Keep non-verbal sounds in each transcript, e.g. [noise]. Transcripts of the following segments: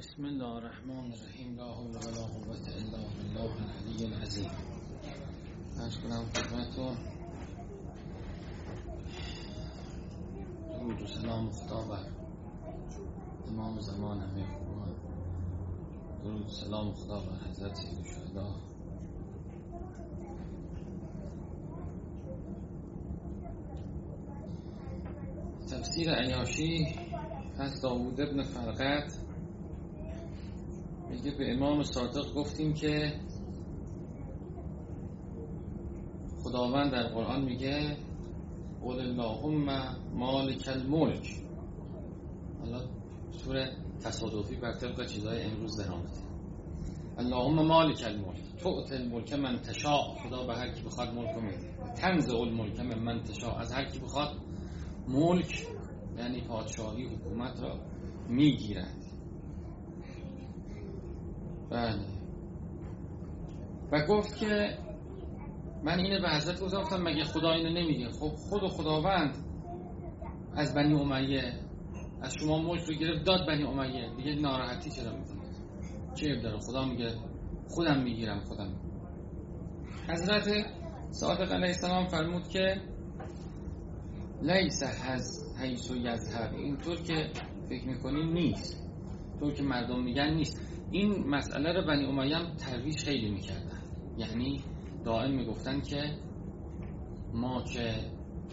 بسم الله الرحمن الرحیم. لا حول ولا قوت الا بالله العلی العظیم. ارز کنم خدمتتون. درود و سلام خدا بر امام زمان همه خوبان. درود و سلام خدا بر حضرت سید الشهدا تفسیر عیاشی از داوود ابن فرقت میگه به امام صادق گفتیم که خداوند در قرآن میگه قول اللهم مالک الملک. حالا طور تصادفی بر طبق چیزهای امروز در آمده. اللهم مالک الملک. تعطی الملک من تشاء. خدا به هر کی بخواد ملک رو میده. تنزع الملک من من تشاء. از هر کی بخواد ملک یعنی پادشاهی حکومت را می‌گیرد بله. و گفت که من اینه به حضرت گفتم مگه خدا اینو نمیگه؟ خب خود و خداوند از بنی امیه از شما ملک رو گرفت داد بنی امیه. دیگه ناراحتی چرا می‌کنید چه داره؟ خدا میگه خودم می‌گیرم خودم. حضرت صادق علیه السلام فرمود که لیس هز حیث و یذهب. اینطور که فکر می‌کنین نیست. طور که مردم میگن نیست. این مسئله رو بنی امیه هم ترویج خیلی می‌کردن. یعنی دائم می‌گفتن که ما که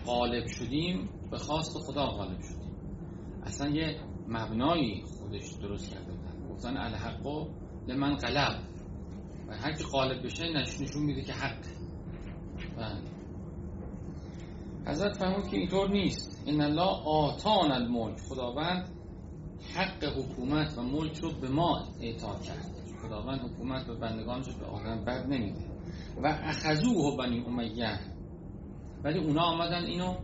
غالب شدیم به خواست خدا غالب شدیم. اصلا یه مبنایی خودش درست کرده بودن. گفتن الحق لمن غلب. و هر کی غالب بشه نشون میده که حق. و حضرت فرمود که اینطور نیست. ان الله آتان الملک. خداوند حق حکومت و ملک رو به ما اعطا کرد. خداوند حکومت به بندگانش به آدم بد نمیده. و اخذوه بنی امیه. ولی اونا آمدن اینو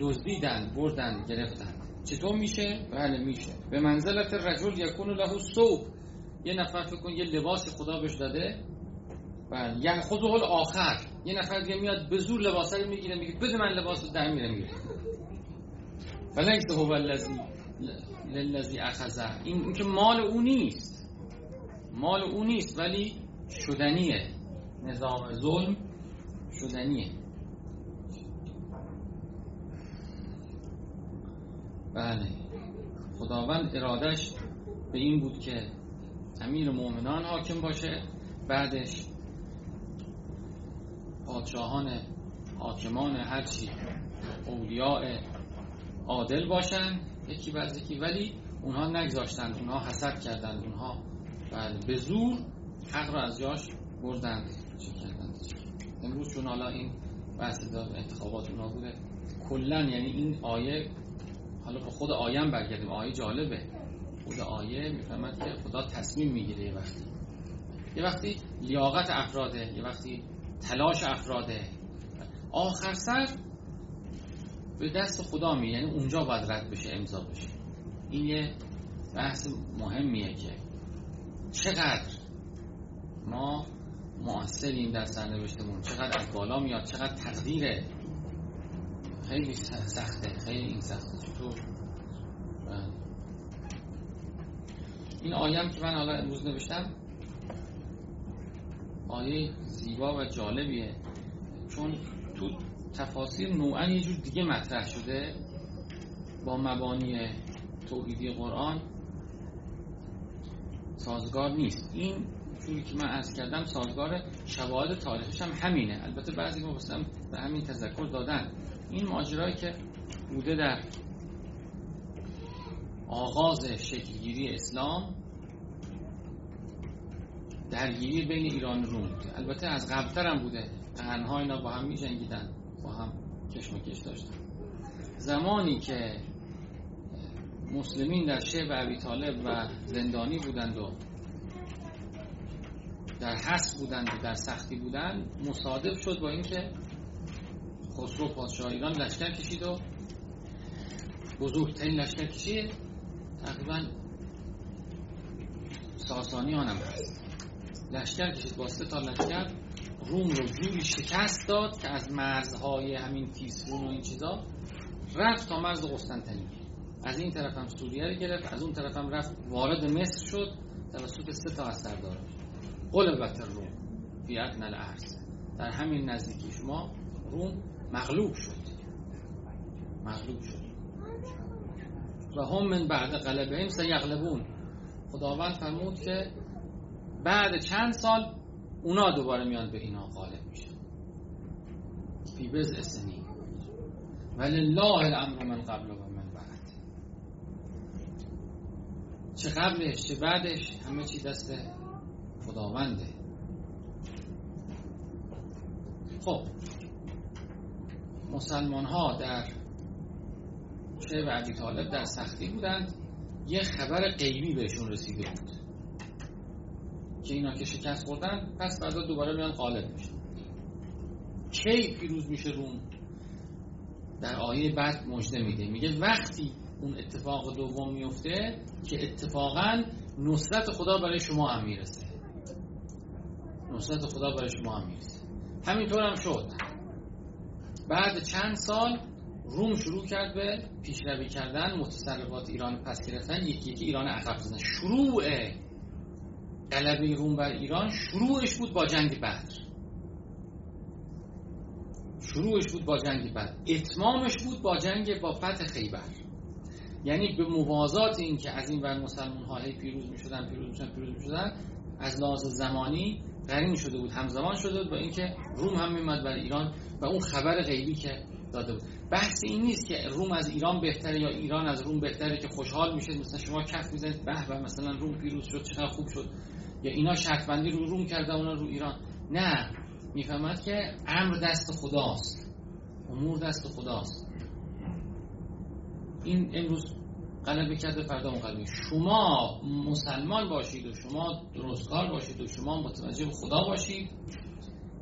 دزدیدن بردن گرفتن. چطور میشه؟ بله میشه. به منزلت رجل یکون له صوب. یه نفر فکر کن یه لباس خدا بهش داده. بله. یعنی خود آخر. یه نفر دیگه میاد به زور لباس رو می‌گیره میگه بده من لباس رو در میره میره [laughs] فلیس هو الذی للذی اخذه. این, این که مال او نیست. مال او نیست ولی شدنیه. نظام ظلم شدنیه. بله. خداوند ارادش به این بود که امیر مؤمنان حاکم باشه. بعدش پادشاهان حاکمان هرچی اولیاء عادل باشن. یکی بعد یکی. ولی اونها نگذاشتن اونها حسد کردن اونها بله. به زور حق را از جاش بردن. چه کردن؟ امروز چون حالا این بحث انتخابات اونا بوده کلا یعنی این آیه حالا به خود آیه هم برگردیم. آیه جالبه. خود آیه می‌فهمد که خدا تصمیم می‌گیره یه وقتی. یه وقتی لیاقت افراده یه وقتی تلاش افراده. آخر سر به دست خدا می یعنی اونجا باید رد بشه امضا بشه. این یه بحث مهمیه که چقدر ما مؤثریم در سرنوشتمون چقدر از بالا میاد چقدر تقدیره. خیلی سخته خیلی این سخته. چطور؟ این آیه هم که من حالا امروز نوشتم آیه زیبا و جالبیه. چون تو تفاسیر نوعا یه جور دیگه مطرح شده با مبانی توحیدی قرآن. سازگار نیست. این جوری که من عرض کردم سازگار شواهد تاریخش هم همینه. البته بعضی مفسران به همین تذکر دادن. این ماجرایی که بوده در آغاز شکلگیری اسلام درگیری بین ایران و روم. البته از قبلتر هم بوده. قرنها اینا با هم می جنگیدن هم کشمکش داشتن. زمانی که مسلمین در شعب عبی طالب و زندانی بودند و در حس بودند و در سختی بودند مصادف شد با اینکه خسرو پادشاه ایران لشکر کشید و بزرگترین لشکر کشید تقریبا ساسانی هم هست. لشکر کشید با سه تا لشکر روم رو جوری شکست داد که از مرزهای همین تیسفون و این چیزا رفت تا مرز قسطنطنیه. از این طرف هم سوریه رو گرفت از اون طرف هم رفت وارد مصر شد توسط سه تا از سرداران. قلبت روم ادنى الارض در همین نزدیکی شما روم مغلوب شد. مغلوب شد. و هم من بعد غلبه هم سیغلبون. خداوند فرمود که بعد چند سال اونا دوباره میان به اینا غالب میشه فی بز سنین ولله الامر من قبل و من بعد. چه قبلش چه بعدش همه چی دست خداونده. خب مسلمان ها در و عبی طالب در سختی بودند. یه خبر غیبی بهشون رسیده بود. که اینا که شکست خوردن پس بعدا دوباره میان غالب میشن کی پیروز میشه روم در آیه بعد مجده میده میگه وقتی اون اتفاق دوم میفته که اتفاقا نصرت خدا برای شما هم می‌رسه. نصرت خدا برای شما هم می‌رسه. همینطور هم شد. بعد چند سال روم شروع کرد به پیشروی کردن متصرفات ایران پس گرفتن. یکی یکی ایران عقب زدن. شروع غلبه روم بر ایران شروعش بود با جنگ بدر. شروعش بود با جنگ بدر. اتمامش بود با جنگ با فتح خیبر. یعنی به موازات این که از این ور مسلمان ها پیروز می شدن پیروز می شدن پیروز می شدن از لحاظ زمانی قرین شده بود همزمان شده بود با اینکه روم هم میمد بر ایران و اون خبر غیبی که داده بود. بحث این نیست که روم از ایران بهتره یا ایران از روم بهتره که خوشحال میشه. مثلا شما کف می‌زنید به و مثلا روم پیروز شد چقدر خوب شد. یا اینا شرط بندی رو روم کرده اونا رو ایران. نه می‌فهمد که امر دست خداست. امور دست خداست. این امروز غلبه کرده فردا مقلبه شما مسلمان باشید و شما درستکار باشید و شما متوجه خدا باشید.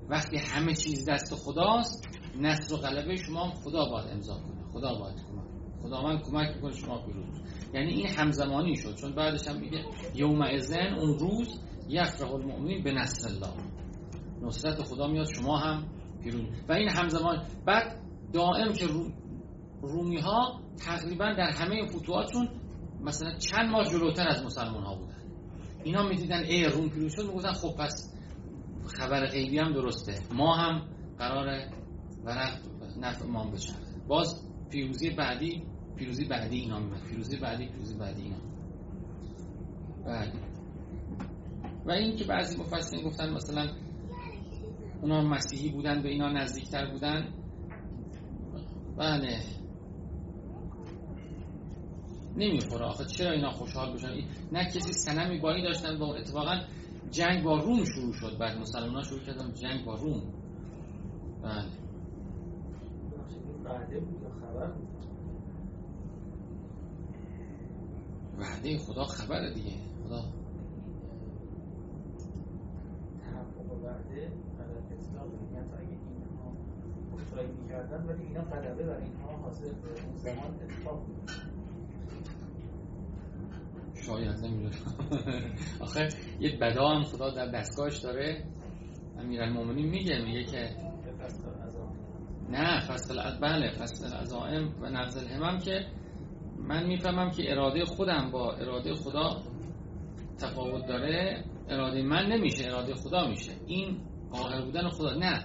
وقتی همه چیز دست خداست نصر و غلبه شما خدا باید امضا کنه. خدا باید کمک خدا من کمک می‌کنه شما پیروز یعنی این همزمانی شد. چون بعدش هم میگه یوم ازن اون روز یفرح المؤمنین به نصر الله. نصرت خدا میاد شما هم پیروز. و این همزمان بعد دائم که رومی ها تقریبا در همه فتوحاتشون مثلا چند ماه جلوتر از مسلمان ها بودن. اینا می‌دیدن ای روم پیروز شد. می‌گفتن خب پس خبر غیبی هم درسته. ما هم قرار ورق نفع ما بچرخه باز پیروزی بعدی پیروزی بعدی اینا میاد. پیروزی بعدی پیروزی بعدی اینا. بعد. و این که بعضی مفسرین گفتن مثلا اونا مسیحی بودن به اینا نزدیکتر بودن. بله. نمی‌خوره آخه. چرا اینا خوشحال بشن؟ نه کسی سنمی بایی داشتن با اتفاقا جنگ با روم شروع شد. بعد مسلمان شروع کردن جنگ با روم. بله. وعده خدا خبر دیگه. خدا. تحقق وعده قدر اطلاق یعنی تا اگه اینها خودشایی می‌کردن ولی اینا قدبه بر اینها حاصل به اون زمان اتفاق بود. شاید نمی‌دونم [laughs] آخه یه بدا هم خدا در دستگاهش داره. امیرالمومنین میگه میگه که نه فصل بله فصل العزائم و نقض الهمم که من می‌فهمم که اراده خودم با اراده خدا تفاوت داره. اراده من نمیشه اراده خدا میشه. این قاهر بودن خدا. نه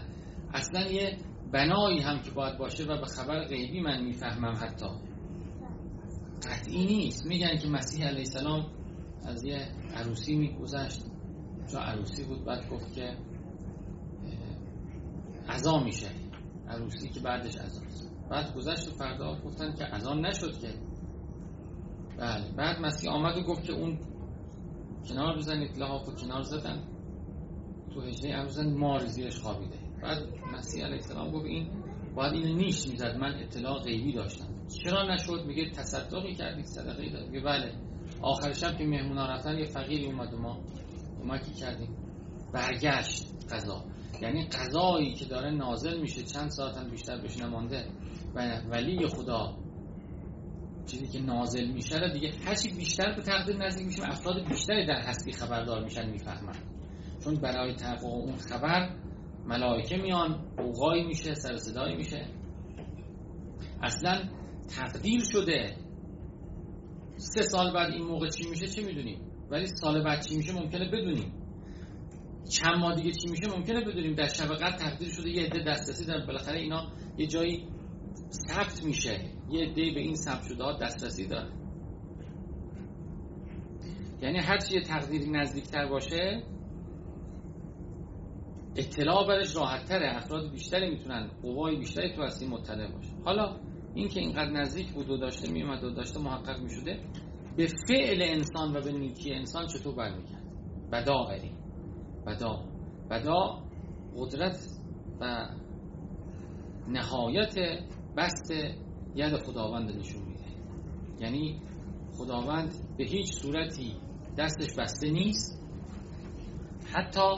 اصلا یه بنایی هم که باید باشه و به خبر غیبی من می‌فهمم حتی. قطعی نیست. میگن که مسیح علیه السلام از یه عروسی میگذشت. جا عروسی بود بعد گفت که عذا میشه. عروسی که بعدش عذاست بعد گذشت و فردا گفتن که اذان نشد که. بله بعد مسیح آمد و گفت که اون کنار بزنید لحاف و کنار زدن. تو هجده امروزن مار زیرش خوابیده. بعد مسیح علیه السلام گفت این باید اینو نیش می‌زد. من اطلاع غیبی داشتم. چرا نشد؟ میگه تصدقی کردید صدقه داد. میگه بله. آخر شب که مهمونا رفتن یه فقیری اومد و ما کمکی کردیم. برگشت قضا. یعنی قضایی که داره نازل میشه چند ساعت هم بیشتر بهش نمانده. و ولی خدا چیزی که نازل میشه را دیگه هرچی بیشتر به تقدیر نزدیک میشه افراد بیشتری در هستی خبردار میشن می‌فهمن. چون برای تحقق اون خبر ملائکه میان اوقایی میشه سر صدایی میشه. اصلا تقدیر شده. سه سال بعد این موقع چی میشه؟ چه می‌دونیم؟ ولی سال بعد چی میشه؟ ممکنه بدونیم. چند ماه دیگه چی میشه ممکنه بدونیم. در شب قدر تقدیر شده یه عده دسترسی دارن. بالاخره اینا یه جایی ثبت میشه. یه عده به این ثبت شده ها دسترسی داره یعنی هر چی تقدیری نزدیکتر باشه اطلاع برش راحت تره افراد بیشتری می‌تونن قوای بیشتری تو هستی مطلع باشه. حالا این که اینقدر نزدیک بود و داشته میومد و داشته محقق می‌شده به فعل انسان و به نیکی انسان چطور برمیگرد بدا بدا. بدا قدرت و نهایت بست ید خداوند نشون میده. یعنی خداوند به هیچ صورتی دستش بسته نیست. حتی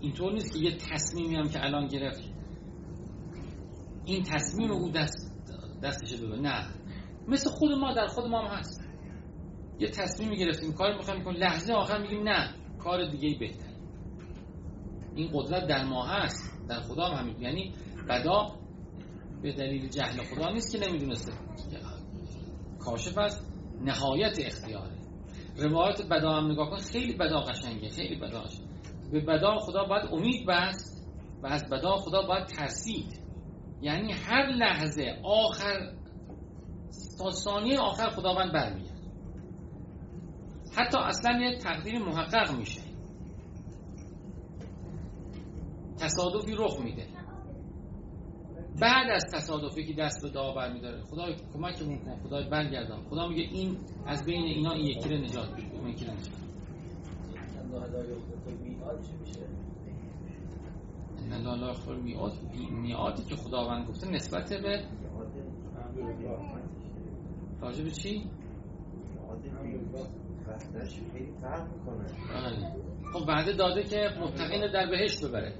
اینطور نیست که یه تصمیمی هم که الان گرفت این تصمیم او دست دستش بده نه. مثل خود ما در خود ما هم هست. یه تصمیمی گرفتیم. کار می‌خوایم کنیم. لحظه آخر میگیم نه. کار دیگه بهتر این قدرت در ما هست در خدا هم همین. یعنی بدا به دلیل جهل خدا نیست که نمی‌دونسته. کاشف است نهایت اختیاره. روایت بدا هم نگاه کن خیلی بدا قشنگه خیلی بدا به بدا خدا باید امید بست و از بدا خدا باید ترسید. یعنی هر لحظه آخر تا ثانیه آخر خداوند برمیاد حتی اصلا یه تقدیر محقق میشه. تصادفی رخ میده. بعد از تصادفی که دست به دعا برمیداره خدا کمکمون کن خدا برگردان. خدا میگه این از بین اینا این یکی رو نجات بده اون یکی رو نجات ان میاد میادی که خداوند گفته نسبت به راجع به چی؟ خب وعده داده که متقین در بهشت ببره.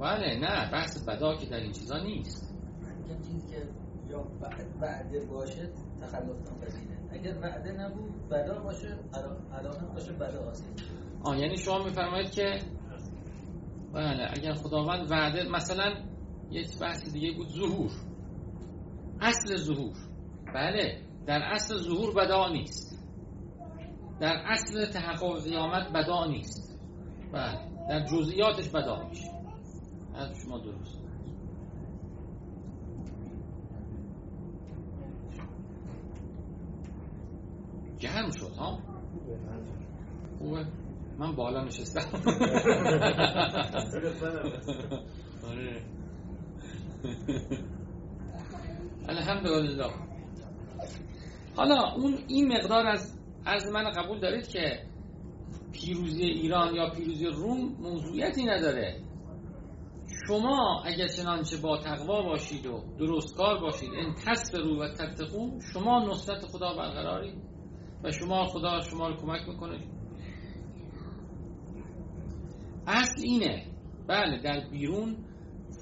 بله نه بحث بدا که در این چیزا نیست. چیزی که یا وعده باشه تخلف ناپذیره اگر وعده نبود بدا باشه الان باشه بدا اصلی آه یعنی شما میفرمایید که بله اگر خداوند وعده مثلا یک بحث دیگه بود ظهور. اصل ظهور. بله در اصل ظهور بدا نیست. در اصل تحقق قیامت بدا نیست. بله در جزئیاتش بدا میشه. از شما درست. گرم شد ها؟ خوبه. من بالا نشستم. آره [laughs] الحمدلله. حالا اون این مقدار از عرض من قبول دارید که پیروزی ایران یا پیروزی روم موضوعیتی نداره. شما اگر چنانچه با تقوا باشید و درستکار باشید ان رو و تتقون شما نصرت خدا برقرارید و شما خدا شما رو کمک می‌کنه. اصل اینه بله در بیرون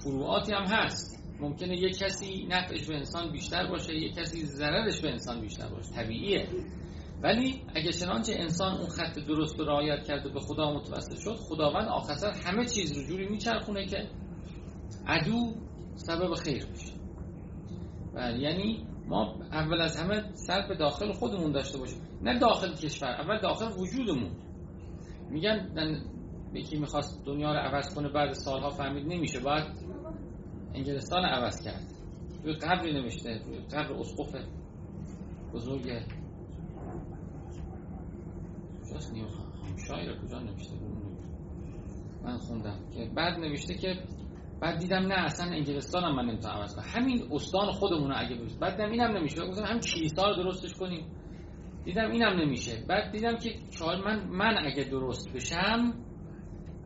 فروعاتی هم هست. ممکنه یک کسی نفعش به انسان بیشتر باشه یک کسی ضررش به انسان بیشتر باشه. طبیعیه. ولی اگه چنانچه انسان اون خط درست رو رعایت کرده به خدا متوسل شد خداوند آخر همه چیز رو جوری میچرخونه که عدو سبب خیر بشه بله یعنی ما اول از همه سر به داخل خودمون داشته باشیم. نه داخل کشور اول داخل وجودمون. میگن یکی می‌خواست دنیا رو عوض کنه بعد سالها فهمید نمیشه. باید انگلستان عوض کرد. روی قبری نوشته روی قبر اسقف بزرگ کجاست نیو شایر کجا نوشته؟ من خوندم. که بعد نوشته که بعد دیدم نه اصلا انگلستان هم من نمی‌تونم عوض کنم. همین استان خودمون اگه بشه بعد دیدم اینم نمیشه. گفتم هم کلیسا رو درستش کنیم. دیدم اینم نمیشه. بعد دیدم که من من اگه درست بشم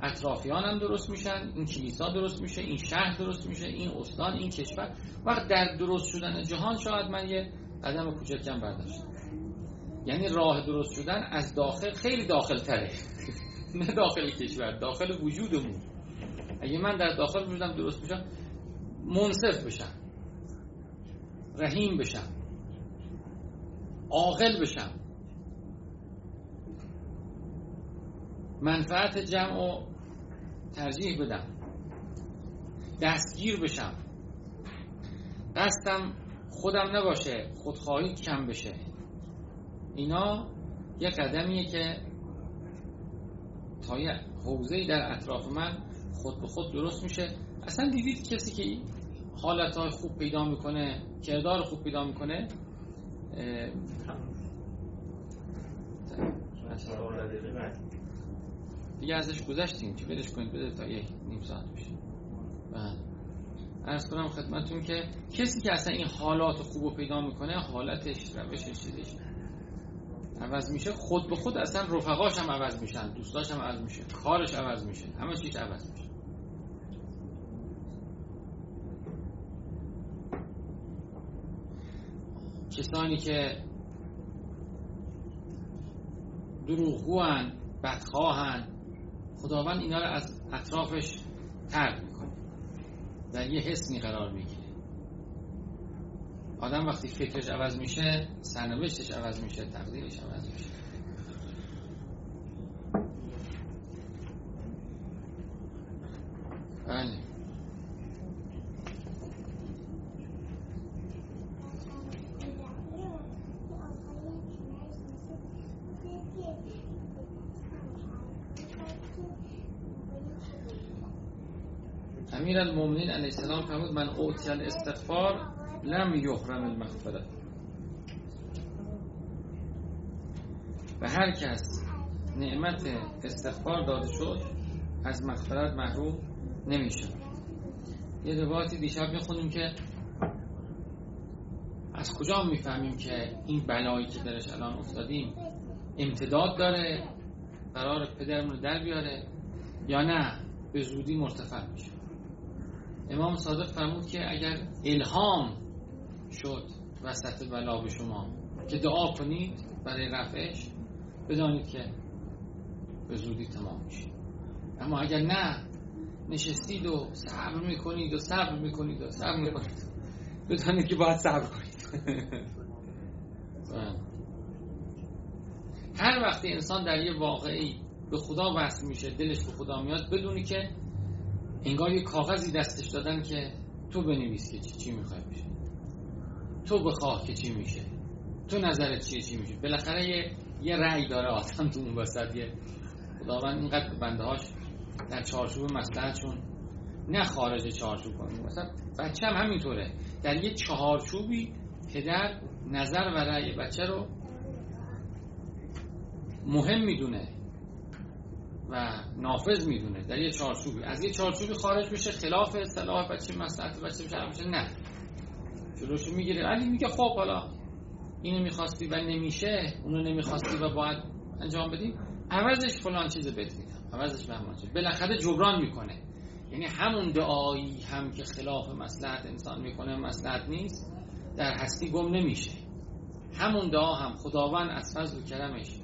اطرافیانم درست میشن این کلیسا درست میشه این شهر درست میشه این استان این کشور. وقت در درست شدن جهان شاید من یه قدم کوچکم برداشتم. یعنی راه درست شدن از داخل خیلی داخل تره [laughs] نه داخل کشور داخل وجودمون. اگه من در داخل وجودم درست بشم منصف بشم. رحیم بشم. عاقل بشم. منفعت جمع و ترجیح بدم. دستگیر بشم. قصدم خودم نباشه خودخواهی کم بشه. اینا یه قدمیه که تا یه حوزه در اطراف من خود به خود درست میشه. اصلا دیدید کسی که حالت های خوب پیدا می‌کنه کردار خوب پیدا می‌کنه؟ دیگه ازش گذشتیم چه بدش کنید بده تا یک نیم ساعت بشه. بله. ارز کنم خدمتون که کسی که اصلا این حالات خوب پیدا می‌کنه حالتش روشش چیزش عوض میشه خود به خود اصلا رفقاش هم عوض میشن دوستاش هم عوض میشه کارش عوض میشه همه چیز عوض میشه. کسانی که دروغگوان بدخواهن خداوند اینا رو از اطرافش ترک می‌کنه. در یه حسنی قرار می‌گیره. آدم وقتی فکرش عوض میشه سرنوشتش عوض میشه تقدیرش عوض میشه. بله. امیر المومنین علیه السلام فرمود من اوتی الاستغفار لم یحرم المغفرت و هر کس نعمت استغفار داده شد از مغفرت محروم نمیشه. یه روایتی دیشب می‌خونیم که از کجا می‌فهمیم که این بلایی که درش الان افتادیم امتداد داره قرار پدرمون رو در بیاره یا نه به زودی مرتفع میشه. امام صادق فرمود که اگر الهام شد وسط بلا به شما. که دعا کنید برای رفعش بدانید که به زودی تمام میشه. اما اگر نه نشستید و صبر می‌کنید و صبر می‌کنید و صبر می‌کنید. بدانید که باید صبر کنید. هر وقتی انسان در یه واقعی به خدا وصل میشه دلش به خدا میاد بدونی که انگار یه کاغذی دستش دادن که تو بنویس که چی, چی می‌خوای بشه. تو بخواه که چی میشه. تو نظرت چیه چی میشه؟ بالاخره یه, یه رأی داره آدم تو اون وسط. یه خداوند اینقدر بنده هاش در چارچوب مسلحتشون نه خارج چارچوب کنیم مثلا بچه هم همینطوره. در یه چهارچوبی پدر نظر و رأی بچه رو مهم می‌دونه و نافذ می‌دونه. در یه چارچوبی از یه چارچوبی خارج میشه خلاف اصطلاح بچه مسلحت بچه بشه نه. جلوشو می‌گیره. علی میگه خب حالا اینو می‌خواستی و نمیشه اونو نمی‌خواستی و باید انجام بدی. عوضش فلان چیز بهت میدم عوضش فلان چیز. بالاخره جبران می‌کنه. یعنی همون دعایی هم که خلاف مسلحت انسان می‌کنه مسلحت نیست در هستی گم نمیشه. همون دعا هم خداوند از فضل و کرمش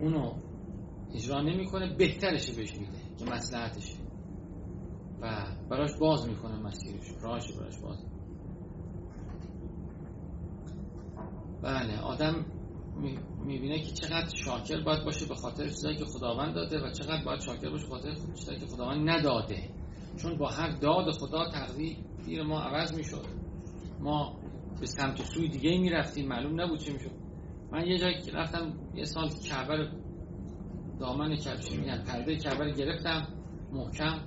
اونو اجرا نمی‌کنه بهترش بهش میده که مسلحتشه و براش باز می‌کنه مسیرش. راهش براش باز بله آدم می‌بینه که چقدر شاکر باید باشه به خاطر چیزایی که خداوند داده و چقدر باید شاکر باشه به خاطر چیزایی که خداوند نداده. چون با هر داد خدا تقدیر ما عوض می‌شد. ما به سمت سوی دیگه می‌رفتیم معلوم نبود چه می‌شد. من یه جایی که رفتم یه سال کعبه دامن کفشی میگن پرده کعبه گرفتم محکم.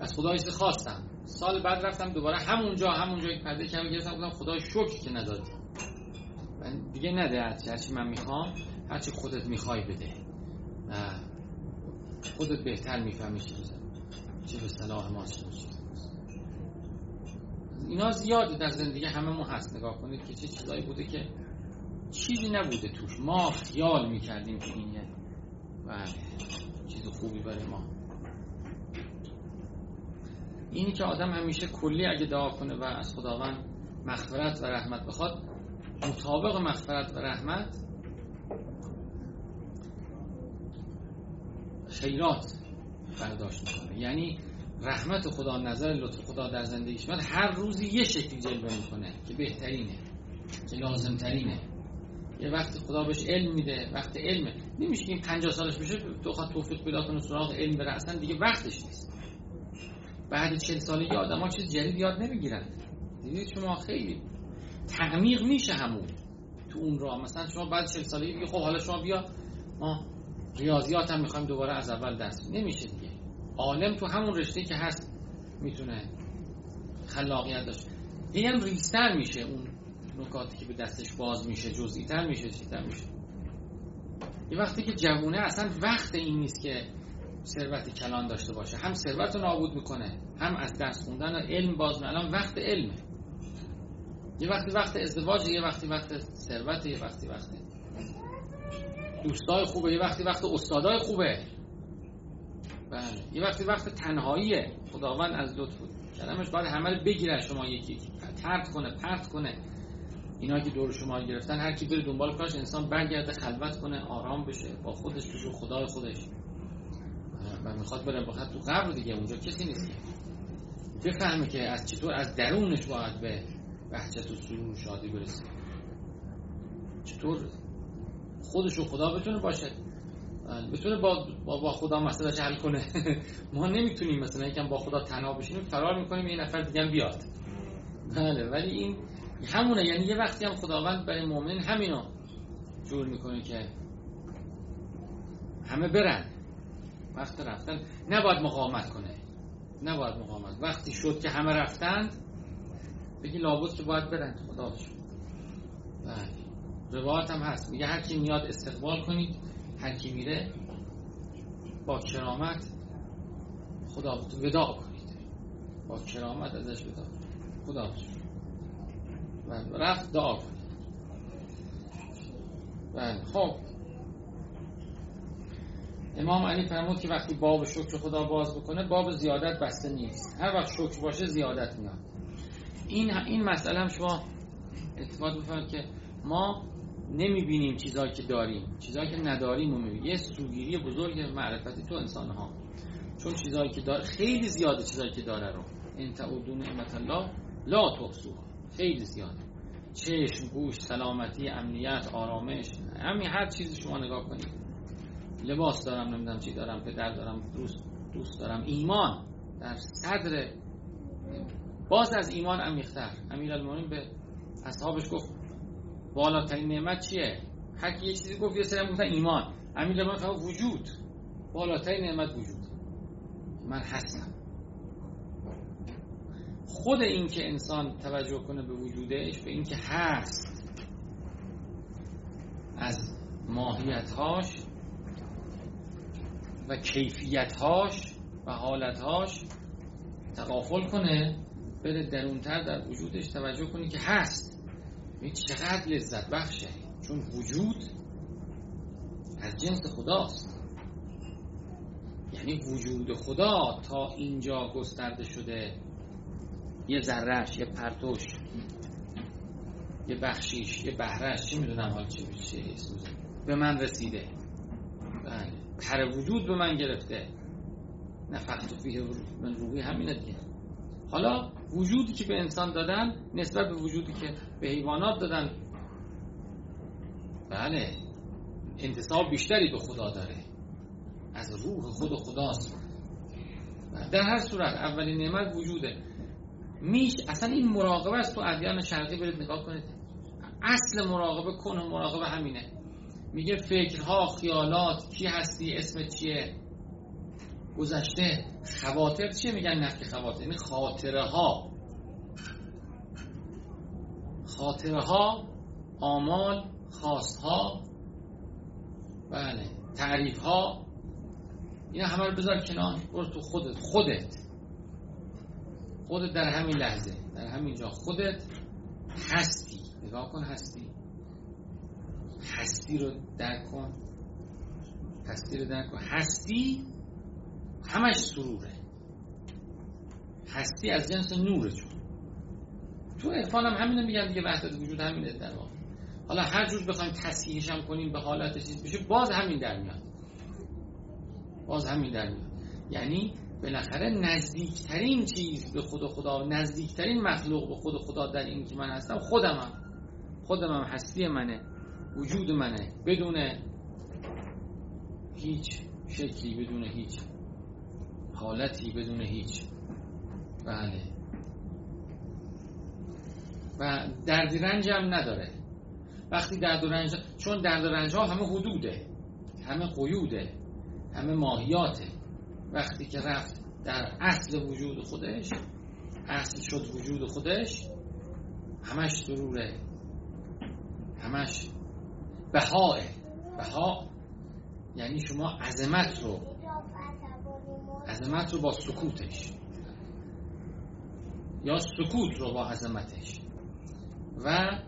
از خدا خواستم. سال بعد رفتم دوباره همونجا همونجا پرده کعبه گرفتم گفتم خدا شکر که ندادی. دیگه نده هرچی من می‌خوام هرچی خودت می‌خوای بده. خودت بهتر می‌فهمی چی چه به صلاح ما چه اینا زیاده در زندگی ما هست. نگاه کنید که چه چیزایی بوده که چیزی نبوده توش. ما خیال می‌کردیم که این یه بله چیز خوبی برای ما. اینی که آدم همیشه کلی اگه دعا کنه و از خداوند مغفرت و رحمت بخواد مطابق مغفرت و رحمت خیرات برداشت می‌کنه. یعنی رحمت خدا نظر لطف خدا در زندگیش من هر روزی یه شکلی جلوه می‌کنه که بهترینه که لازم ترینه یه وقتی خدا بهش علم میده وقت علمه. نمیشه که این 50 سالش بشه تو خواهد توفیق پیدا کنه سراغ علم بره. اصلا دیگه وقتش نیست. بعد 40 سالگی آدم ها چیز جدید یاد نمی‌گیرن. دیدید شما خیلی تعمیق میشه همون. تو اون راه. مثلا شما بعد 40 سالگی دیگه خب حالا شما بیا ما ریاضیات هم می‌خوایم دوباره از اول دست نمیشه دیگه. عالم تو همون رشته که هست می‌تونه خلاقیت داشت هم ریستر میشه. اون نکاتی که به دستش باز میشه جزئی تر میشه چیتر میشه. یه وقتی که جوونه اصلا وقت این نیست که ثروت کلان داشته باشه. هم ثروت رو نابود می‌کنه هم از درس خوندن علم باز الان وقت علمه. یه وقتی وقت ازدواج یه وقتی وقت ثروت یه وقتی وقت دوستای خوبه یه وقتی وقت استادای خوبه. بله. یه وقتی وقت تنهاییه. خداوند از لطف کلمش باید همه رو بگیره شما یکی ترد کنه پرت کنه. اینا که دور شما گرفتن هر کی بره دنبال کارش انسان برگرده خلوت کنه آرام بشه با خودش بشه خدای خودش. و می‌خواد بره بخواد تو قبر دیگه اونجا کسی نیست بفهمه که از چطور از درونش باید به بهجت و سرور و شادی برسه. چطور خودش و خدا بتونه باشه؟ بتونه با, با, خدا مسئله حل کنه؟ [laughs] ما نمی‌تونیم مثلا یکم با خدا تنها بشینیم فرار می‌کنیم یه نفر دیگه بیاد. بله ولی این همونه. یعنی یه وقتی هم خداوند برای مؤمن همینو جور می‌کنه که همه برن. وقت رفتن. نباید مقاومت کنه. نباید مقاومت. وقتی شد که همه رفتند بگی لابد که باید برن خدا بله. روایت هم هست. میگه هر کی میاد استقبال کنید هر کی میره با کرامت خدا وداع کنید. با کرامت ازش وداع. خدا بله. رفت دعا کنید. بله. خب. امام علی فرمود که وقتی باب شکر خدا باز بکنه باب زیادت بسته نیست. هر وقت شکر باشه زیادت میاد. این این مسئله هم شما اتفاق بفرمایید که ما نمی‌بینیم چیزایی که داریم. چیزایی که نداریم و می‌بینیم. یه سوگیری بزرگ معرفتی تو انسان ها چون چیزایی که داره خیلی زیاده چیزایی که داره رو. این تعودون نعمت الله لا تحصوها. خیلی زیاده. چشم گوش سلامتی امنیت آرامش همین هر چیزی شما نگاه کنید. لباس دارم نمی‌دونم چی دارم پدر دارم دوست دوست دارم. ایمان در صدر باز از ایمان عمیق‌تر امیرالمومنین به اصحابش گفت بالاترین نعمت چیه؟ هر یه چیزی گفت یه سری گفتن ایمان. امیرالمومنین فرمود وجود. بالاترین نعمت وجود. من هستم. خود این که انسان توجه کنه به وجودش به این که هست از ماهیتهاش و کیفیتهاش و حالتهاش تقافل کنه بره درونتر در وجودش توجه کنی که هست. این چقدر لذت بخشه. چون وجود از جنس خداست. یعنی وجود خدا تا اینجا گسترده شده. یه ذرهش یه پرتوش یه بخشیش یه بهرش چی می‌دونم حال چی میشه؟ به من رسیده. بله. پر وجود به من گرفته. نفخت فیه من روحی همینه دیگه. حالا وجودی که به انسان دادن نسبت به وجودی که به حیوانات دادن بله انتصاب بیشتری به خدا داره. از روح خود خداست. در هر صورت اولین نعمت وجوده. میش اصلا این مراقبه است تو ادیان شرقی برید نگاه کنید. اصل مراقبه کن و مراقبه همینه. میگه فکرها خیالات کی هستی اسم چیه؟ گذشته. خواطر چیه میگن نفی خواطر یعنی خاطره ها خاطره ها آمال خواست ها بله تعریف ها اینا همه رو بذار کنار. برو تو خودت. خودت. خودت در همین لحظه. در همین جا. خودت هستی. نگاه کن هستی. هستی رو درک کن. هستی رو درک کن. هستی همش سروره. هستی از جنس نوره چون تو عرفان هم همینو میگن دیگه وحدت وجود همینه در واقع. حالا هر جور بخوایم تصحیحش هم کنیم به حالت چیز بشه باز همین در میاد. باز همین در میاد. یعنی بالاخره نزدیکترین چیز به خود خدا نزدیکترین مخلوق به خود خدا در این که من هستم خودمم خودمم هستی منه وجود منه بدون هیچ شکلی بدون هیچ حالتی بدون هیچ. بله. و درد رنج هم نداره. وقتی درد رنج چون درد رنج ها همه حدوده. همه قیوده. همه ماهیاته. وقتی که رفت در اصل وجود خودش اصل شد وجود خودش همش سروره. همش بهاه. بها یعنی شما عظمت رو عظمت رو با سکوتش. یا سکوت رو با عظمتش. و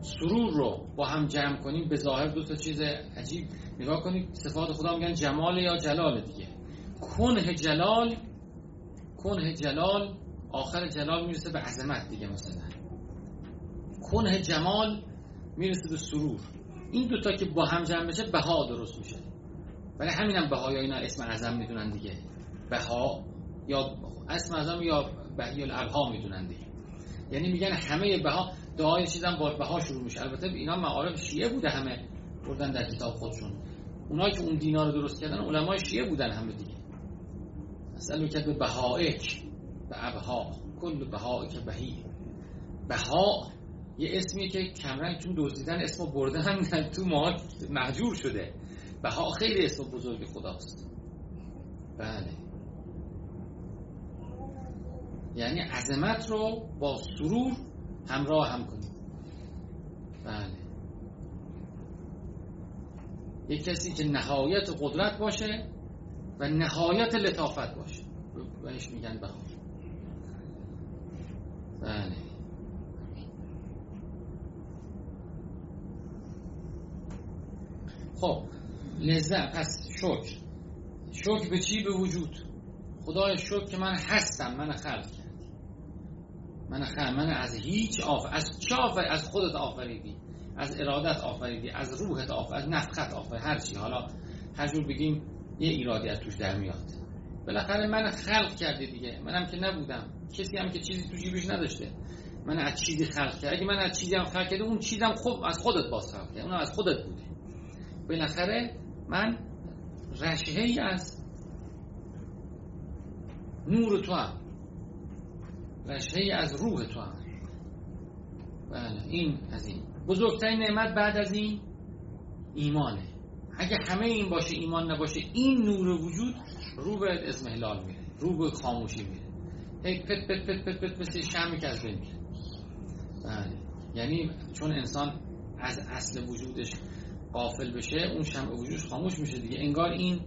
سرور رو با هم جمع کنیم. به ظاهر دو تا چیز عجیب. نگاه کنید صفات خدا میگن جمال یا جلال دیگه. کنه جلال کنه جلال آخر جلال می‌رسه به عظمت دیگه مثلا. کنه جمال می‌رسه به سرور. این دوتا که با هم جمع بشه بها درست میشه. ولی همین هم بها یا اینا اسم اعظم می‌دونن دیگه. بها یا اسم اعظم یا بهی الابها می‌دونن دیگه. یعنی میگن همه بها دعای چیزم با بها شروع میشه. البته اینا معارف شیعه بوده همه بردن در کتاب خودشون. اونایی که اون دینا رو درست کردن علمای شیعه بودن همه دیگه. مثلا که به بهائک به ابها. کل بهائک بهی. بها یه اسمیه که کمرنگ چون دزدیدن اسمو بردن تو ما محجور شده. بها خیلی اسم بزرگ خداست. بله. یعنی عظمت رو با سرور همراه هم کنیم بله. یک کسی که نهایت قدرت باشه و نهایت لطافت باشه. بهش میگن بها بله. خب لذت پس شکر. شکر به چی؟ به وجود. خدای شکر که من هستم من خلق کردی من خلق من از هیچ آف از چه آفر از خودت آفریدی؟ از ارادت آفریدی؟ از روحت آفریدی از نفخت آفریدی هر چی. حالا هر جور بگیم یه ایرادی از توش در میاد. بالاخره من خلق کردی دیگه. منم که نبودم. کسی هم که چیزی تو جیبش نداشته. من از چیزی خلق کردم اگه من از چیزی هم خلق کردم اون چیزم خوب از خودت باز خلق اون از خودت بوده بالاخره من رشهه ای از نور تو هم رشهه ای از روح تو هم بله این از این. بزرگترین نعمت بعد از این ایمانه. اگه همه این باشه ایمان نباشه این نور وجود رو به اسم هلال میره رو به خاموشی میره. هی پت پت پت پت پت مثل شمی که از بین میره. بله یعنی چون انسان از اصل وجودش قافل بشه اون شمع وجودش خاموش میشه دیگه. انگار این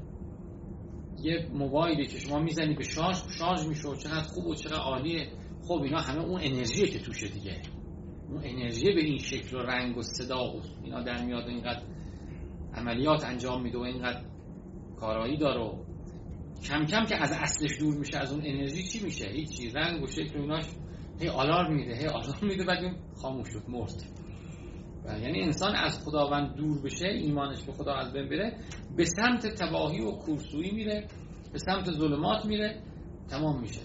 یه موبایلی که شما می‌زنی به شارژ شارژ میشه و چقدر خوب و چقدر عالیه. خب اینا همه اون انرژیه که توشه دیگه. اون انرژی به این شکل و رنگ و صدا و اینا در میاد و اینقدر عملیات انجام میده و اینقدر کارایی داره و کم کم که از اصلش دور میشه از اون انرژی چی میشه؟ هیچی. رنگ و شکل و هی آلارم میده هی آلارم میده بعد خاموش شد مرد. یعنی انسان از خداوند دور بشه ایمانش به خدا از بین بره به سمت تباهی و کورسویی میره به سمت ظلمات میره تمام میشه.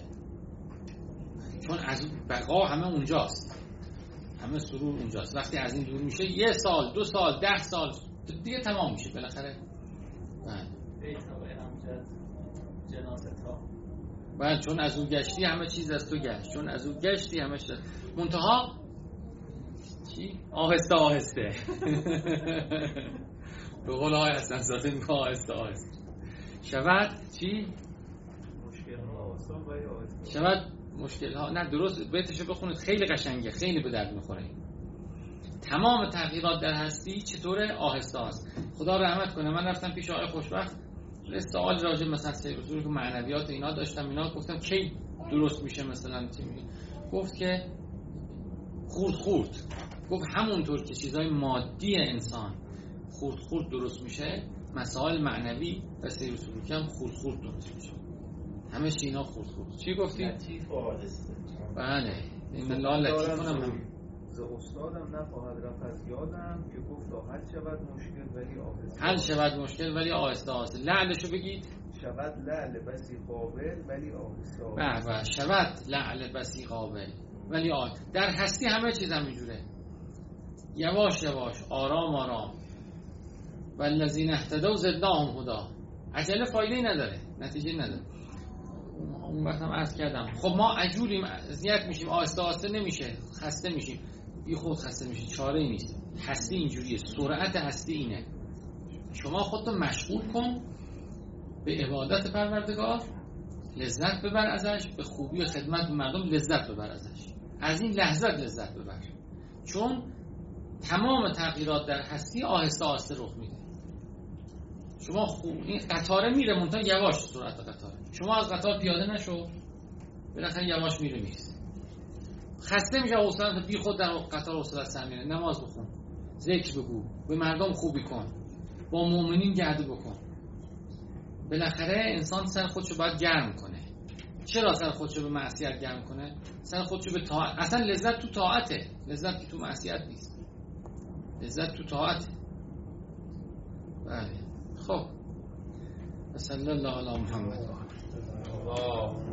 چون از بقا همه اونجاست. همه سرور اونجاست. وقتی از این دور میشه یه سال دو سال ده سال دیگه تمام میشه. بالاخره بله. چون از اون گشتی همه چیز از تو گشت. چون از اون گشتی همه چیز. منتها چی؟ آهسته آهسته. [laughs] به قول های حسن زاده میگه آهسته آهسته. شود چی؟ شود مشکل ها نه درست. بیتشو بخونید. خیلی قشنگه. خیلی به درد می‌خوره. تمام تغییرات در هستی چطوره؟ آهسته است. خدا رحمت کنه. من رفتم پیش آقای خوشبخت. سوال راجع مثلا سیر که معنویات اینا داشتم اینا گفتم کی درست میشه مثلا چی گفت که خورد خورد. گفت همونطور که چیزهای مادی انسان خورد خورد درست میشه مسائل معنوی و سیر سلوکی هم خورد خورد درست میشه. همه چی اینا خورد خورد چی گفتی؟ لطیف و آهسته بله. این الله لطیف کنم. ز استادم نخواهد رفت از یادم که گفت حل شود مشکل ولی آهسته حل شود مشکل ولی آهسته آهسته لعلشو بگید شود لعل بسی قابل ولی آهسته به به شود لعل بسی قابل ولی آه. در هستی همه چیز همینجوره یواش یواش آرام آرام. والذین اهتدوا زدناهم هدا. عجله فایده نداره نتیجه نداره. اون وقت هم عرض کردم. خب ما عجولیم اذیت میشیم آهسته آهسته نمیشه خسته میشیم. بی خود خسته میشه چاره نیست. هستی اینجوریه سرعت هستی اینه. شما خودتو مشغول کن به عبادت پروردگار لذت ببر ازش به خوبی و خدمت مردم لذت ببر ازش. از این لحظت لذت ببر. چون تمام تغییرات در هستی آهسته آهسته رخ میده. شما خوب این قطاره میره منتها یواش سرعت قطاره. شما از قطار پیاده نشو بالاخره یواش میره میست خسته میشه حوصلت بی خود در قطار حوصلت سر میره. نماز بخون ذکر بگو به مردم خوبی کن با مؤمنین گرده بکن. بالاخره انسان سر خودشو باید گرم کنه. چرا سر خودشو به معصیت گرم کنه؟ سر خودشو به طاعت اصلا لذت تو طاعته. لذت تو معصیت نیست. لذت تو طاعته بله. خب. صلی الله علی محمد. الله.